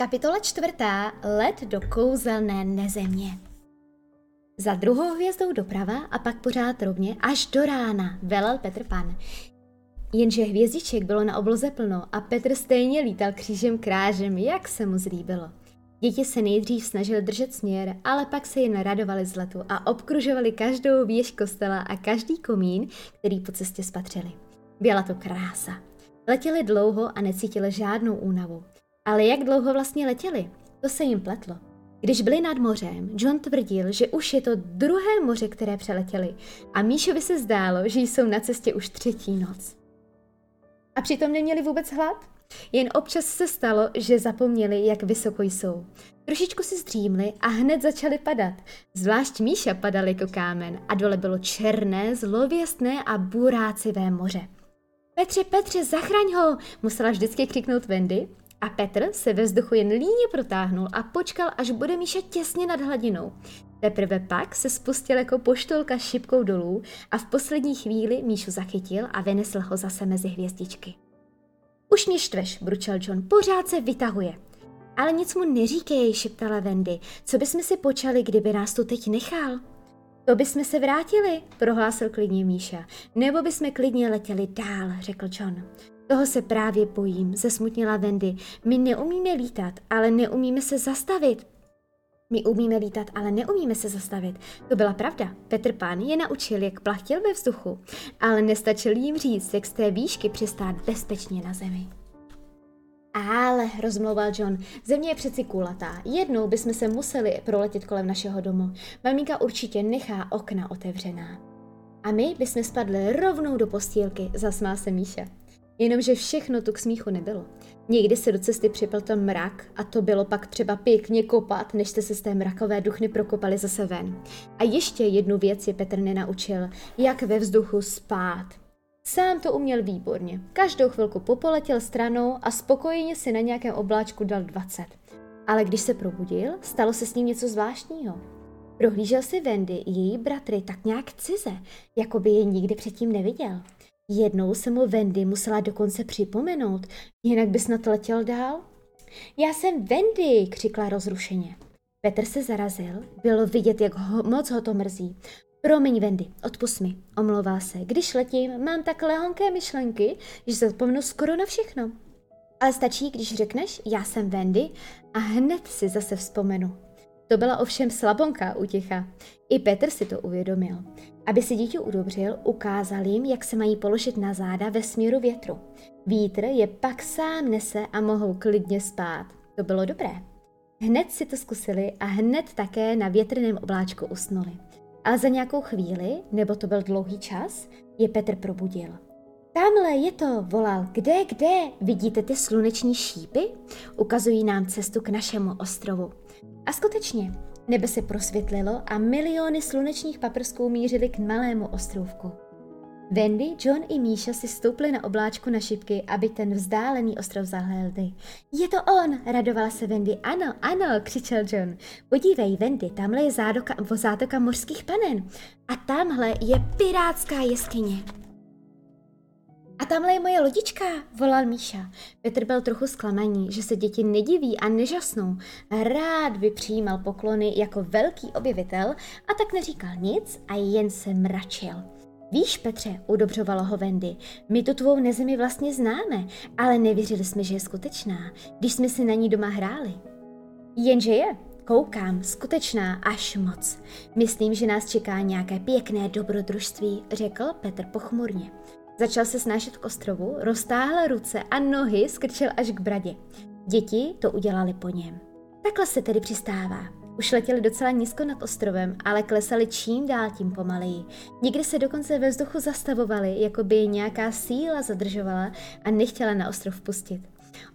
Kapitola čtvrtá. Let do kouzelné nezemě. Za druhou hvězdou doprava a pak pořád rovně až do rána velel Petr Pan. Jenže hvězdiček bylo na obloze plno a Petr stejně lítal křížem krážem, jak se mu zlíbilo. Děti se nejdřív snažili držet směr, ale pak se jen radovali z letu a obkružovali každou věž kostela a každý komín, který po cestě spatřili. Byla to krása. Letěli dlouho a necítili žádnou únavu. Ale jak dlouho vlastně letěli? To se jim pletlo. Když byli nad mořem, John tvrdil, že už je to druhé moře, které přeletěli a Míšovi se zdálo, že jsou na cestě už třetí noc. A přitom neměli vůbec hlad? Jen občas se stalo, že zapomněli, jak vysoko jsou. Trošičku si zdřímli a hned začali padat. Zvlášť Míša padal jako kámen a dole bylo černé, zlověstné a burácivé moře. Petře, Petře, zachraň ho, musela vždycky křiknout Wendy a Petr se ve vzduchu jen líně protáhnul a počkal, až bude Míša těsně nad hladinou. Teprve pak se spustil jako poštolka šipkou dolů a v poslední chvíli Míšu zachytil a vynesl ho zase mezi hvězdičky. Už mě štveš, bručel John, pořád se vytahuje. Ale nic mu neříkej, šeptala Wendy. Co bychom si počali, kdyby nás tu teď nechal? To bychom se vrátili, prohlásil klidně Míša. Nebo bychom klidně letěli dál, řekl John. Toho se právě bojím, zesmutnila Wendy. My neumíme lítat, ale neumíme se zastavit. My umíme lítat, ale neumíme se zastavit. To byla pravda. Petr Pán je naučil, jak plachtil ve vzduchu, ale nestačil jim říct, jak z té výšky přistát bezpečně na zemi. Ale, rozmlouval John, země je přeci kulatá. Jednou bychom se museli proletět kolem našeho domu. Maminka určitě nechá okna otevřená. A my bychom spadli rovnou do postýlky, zasmál se Míša. Jenomže všechno tu k smíchu nebylo. Někdy se do cesty připl ten mrak a to bylo pak třeba pěkně kopat, než jste se z té mrakové duchny prokopali zase ven. A ještě jednu věc je Petr nenaučil, jak ve vzduchu spát. Sám to uměl výborně. Každou chvilku popoletěl stranou a spokojeně si na nějakém obláčku dal 20. Ale když se probudil, stalo se s ním něco zvláštního. Prohlížel si Wendy i její bratry tak nějak cize, jako by je nikdy předtím neviděl. Jednou se mu Wendy musela dokonce připomenout, jinak by snad letěl dál. Já jsem Wendy, křikla rozrušeně. Petr se zarazil, bylo vidět, jak ho, moc ho to mrzí. Promiň, Wendy, odpust mi, omlouvá se. Když letím, mám tak lehonké myšlenky, že zapomnu skoro na všechno. Ale stačí, když řekneš, já jsem Wendy a hned si zase vzpomenu. To byla ovšem slabonká útěcha. I Petr si to uvědomil. Aby si dítě udobřil, ukázal jim, jak se mají položit na záda ve směru větru. Vítr je pak sám nese a mohou klidně spát. To bylo dobré. Hned si to zkusili a hned také na větrném obláčku usnuli. Ale za nějakou chvíli, nebo to byl dlouhý čas, je Petr probudil. Tamhle je to, volal. Kde, kde? Vidíte ty sluneční šípy? Ukazují nám cestu k našemu ostrovu. A skutečně, nebe se prosvětlilo a miliony slunečních paprsků mířily k malému ostrovku. Wendy, John i Míša si stoupli na obláčku na šipky, aby ten vzdálený ostrov zahlédli. Je to on, radovala se Wendy. Ano, ano, křičel John. Podívej, Wendy, tamhle je zádoka, zátoka mořských panen. A tamhle je pirátská jeskyně. A tamhle je moje lodička, volal Míša. Petr byl trochu zklamaný, že se děti nediví a nežasnou. Rád by přijímal poklony jako velký objevitel a tak neříkal nic a jen se mračil. Víš, Petře, udobřovalo ho Wendy, my tu tvou nezemi vlastně známe, ale nevěřili jsme, že je skutečná, když jsme si na ní doma hráli. Jenže je, koukám, skutečná až moc. Myslím, že nás čeká nějaké pěkné dobrodružství, řekl Petr pochmurně. Začal se snášet k ostrovu, roztáhl ruce a nohy skrčil až k bradě. Děti to udělali po něm. Takhle se tedy přistává. Už letěli docela nízko nad ostrovem, ale klesali čím dál tím pomaleji. Někdy se dokonce ve vzduchu zastavovali, jako by je nějaká síla zadržovala a nechtěla na ostrov pustit.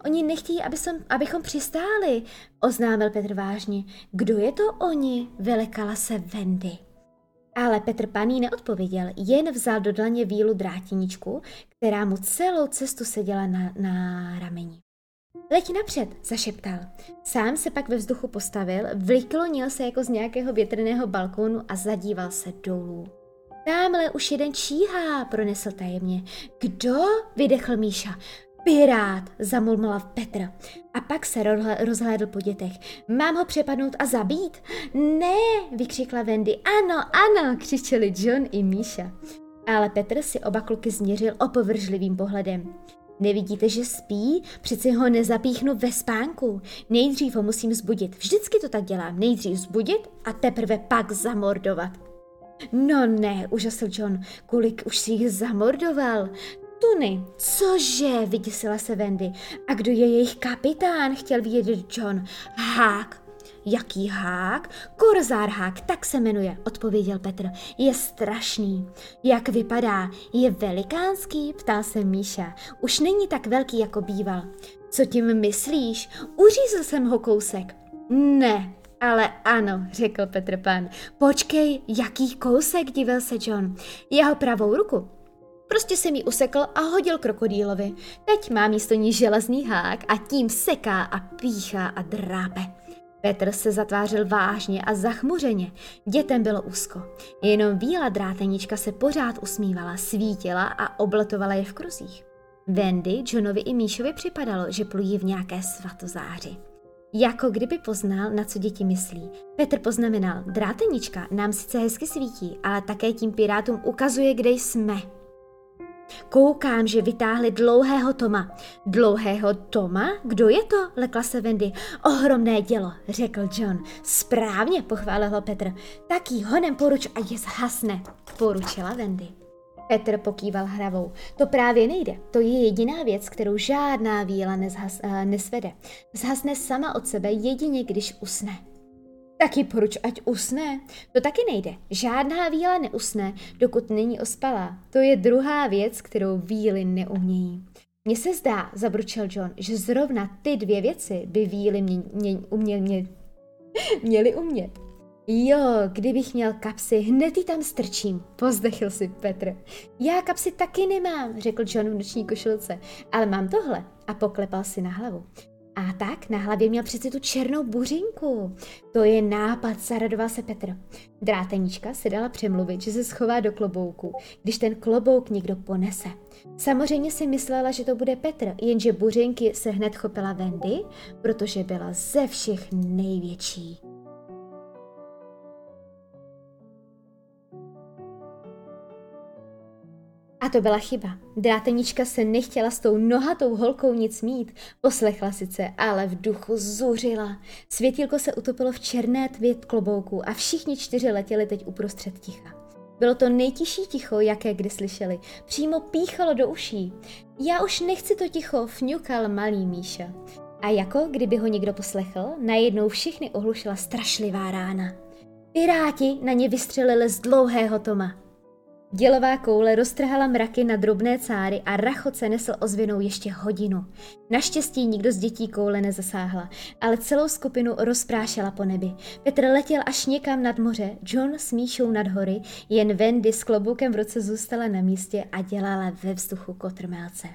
Oni nechtějí, aby som, abychom přistáli, oznámil Petr vážně. Kdo je to oni? Vylekala se Wendy. Ale Petr Paný neodpověděl, jen vzal do dlaně vílu drátiničku, která mu celou cestu seděla na, na rameni. Leď napřed, zašeptal. Sám se pak ve vzduchu postavil, vyklonil se jako z nějakého větrného balkónu a zadíval se dolů. Tamhle už jeden číhá, pronesl tajemně. Kdo? vydechl Míša. Pirát, zamulmala Petr. A pak se rozhlédl po dětech. Mám ho přepadnout a zabít? Ne, vykřikla Wendy. Ano, ano, křičeli John i Míša. Ale Petr si oba kluky změřil opovržlivým pohledem. Nevidíte, že spí? Přeci ho nezapíchnu ve spánku. Nejdřív ho musím zbudit. Vždycky to tak dělám. Nejdřív zbudit a teprve pak zamordovat. No ne, užasil John, kolik už si jich zamordoval. Tuny, cože, vyděsila se Wendy. A kdo je jejich kapitán, chtěl vědět John. Hák. Jaký hák? Korzár hák, tak se jmenuje, odpověděl Petr. Je strašný. Jak vypadá? Je velikánský? Ptal se Míša. Už není tak velký, jako býval. Co tím myslíš? Uřízl jsem ho kousek. Ne, ale ano, řekl Petr Pan. Počkej, jaký kousek, divil se John. Jeho pravou ruku Prostě jsem ji usekl a hodil krokodýlovi. Teď má místo ní železný hák a tím seká a píchá a drápe. Petr se zatvářil vážně a zachmuřeně. Dětem bylo úzko. Jenom víla drátenička se pořád usmívala, svítila a obletovala je v kruzích. Wendy, Johnovi i Míšovi připadalo, že plují v nějaké svatozáři. Jako kdyby poznal, na co děti myslí. Petr poznamenal, drátenička nám sice hezky svítí, ale také tím pirátům ukazuje, kde jsme. Koukám, že vytáhli dlouhého Toma. Dlouhého Toma? Kdo je to? lekla se Wendy. Ohromné dělo, řekl John. Správně, pochválil ho Petr. Tak jí honem poruč a je zhasne, poručila Wendy. Petr pokýval hravou. To právě nejde. To je jediná věc, kterou žádná víla nezhas, uh, nesvede. Zhasne sama od sebe jedině, když usne. Taky poruč, ať usne. To taky nejde. Žádná víla neusne, dokud není ospalá. To je druhá věc, kterou víly neumějí. Mně se zdá, zabručil John, že zrovna ty dvě věci by víly mě, mě, uměl, mě, měly umět. Jo, kdybych měl kapsy, hned ji tam strčím, pozdechl si Petr. Já kapsy taky nemám, řekl John v noční košilce, ale mám tohle a poklepal si na hlavu. A tak na hlavě měl přeci tu černou buřinku. To je nápad, zaradoval se Petr. Drátenička se dala přemluvit, že se schová do klobouku, když ten klobouk někdo ponese. Samozřejmě si myslela, že to bude Petr, jenže buřinky se hned chopila Wendy, protože byla ze všech největší. A to byla chyba. Drátenička se nechtěla s tou nohatou holkou nic mít. Poslechla sice, ale v duchu zuřila. Světílko se utopilo v černé tvě klobouku a všichni čtyři letěli teď uprostřed ticha. Bylo to nejtižší ticho, jaké kdy slyšeli. Přímo píchalo do uší. Já už nechci to ticho, fňukal malý Míša. A jako kdyby ho někdo poslechl, najednou všechny ohlušila strašlivá rána. Piráti na ně vystřelili z dlouhého Toma. Dělová koule roztrhala mraky na drobné cáry a rachot se nesl ozvěnou ještě hodinu. Naštěstí nikdo z dětí koule nezasáhla, ale celou skupinu rozprášela po nebi. Petr letěl až někam nad moře, John s Míšou nad hory, jen Wendy s kloboukem v ruce zůstala na místě a dělala ve vzduchu kotrmelce.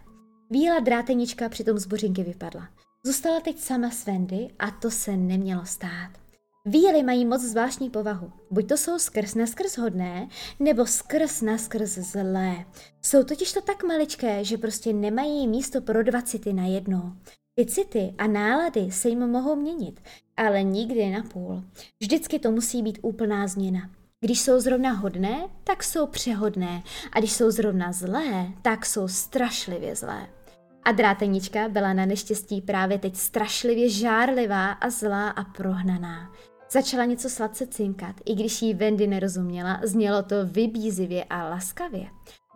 Víla drátenička přitom z buřinky vypadla. Zůstala teď sama s Wendy a to se nemělo stát. Víly mají moc zvláštní povahu. Buď to jsou skrz naskrz hodné, nebo skrz naskrz zlé. Jsou totiž to tak maličké, že prostě nemají místo pro dva city na jedno. Ty city a nálady se jim mohou měnit, ale nikdy na půl. Vždycky to musí být úplná změna. Když jsou zrovna hodné, tak jsou přehodné. A když jsou zrovna zlé, tak jsou strašlivě zlé. A drátenička byla na neštěstí právě teď strašlivě žárlivá a zlá a prohnaná. Začala něco sladce cinkat, i když jí Wendy nerozuměla, znělo to vybízivě a laskavě.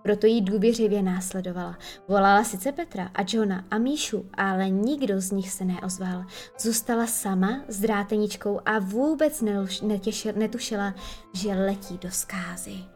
Proto jí důvěřivě následovala. Volala sice Petra a Johna a Míšu, ale nikdo z nich se neozval. Zůstala sama s dráteničkou a vůbec netušila, že letí do skázy.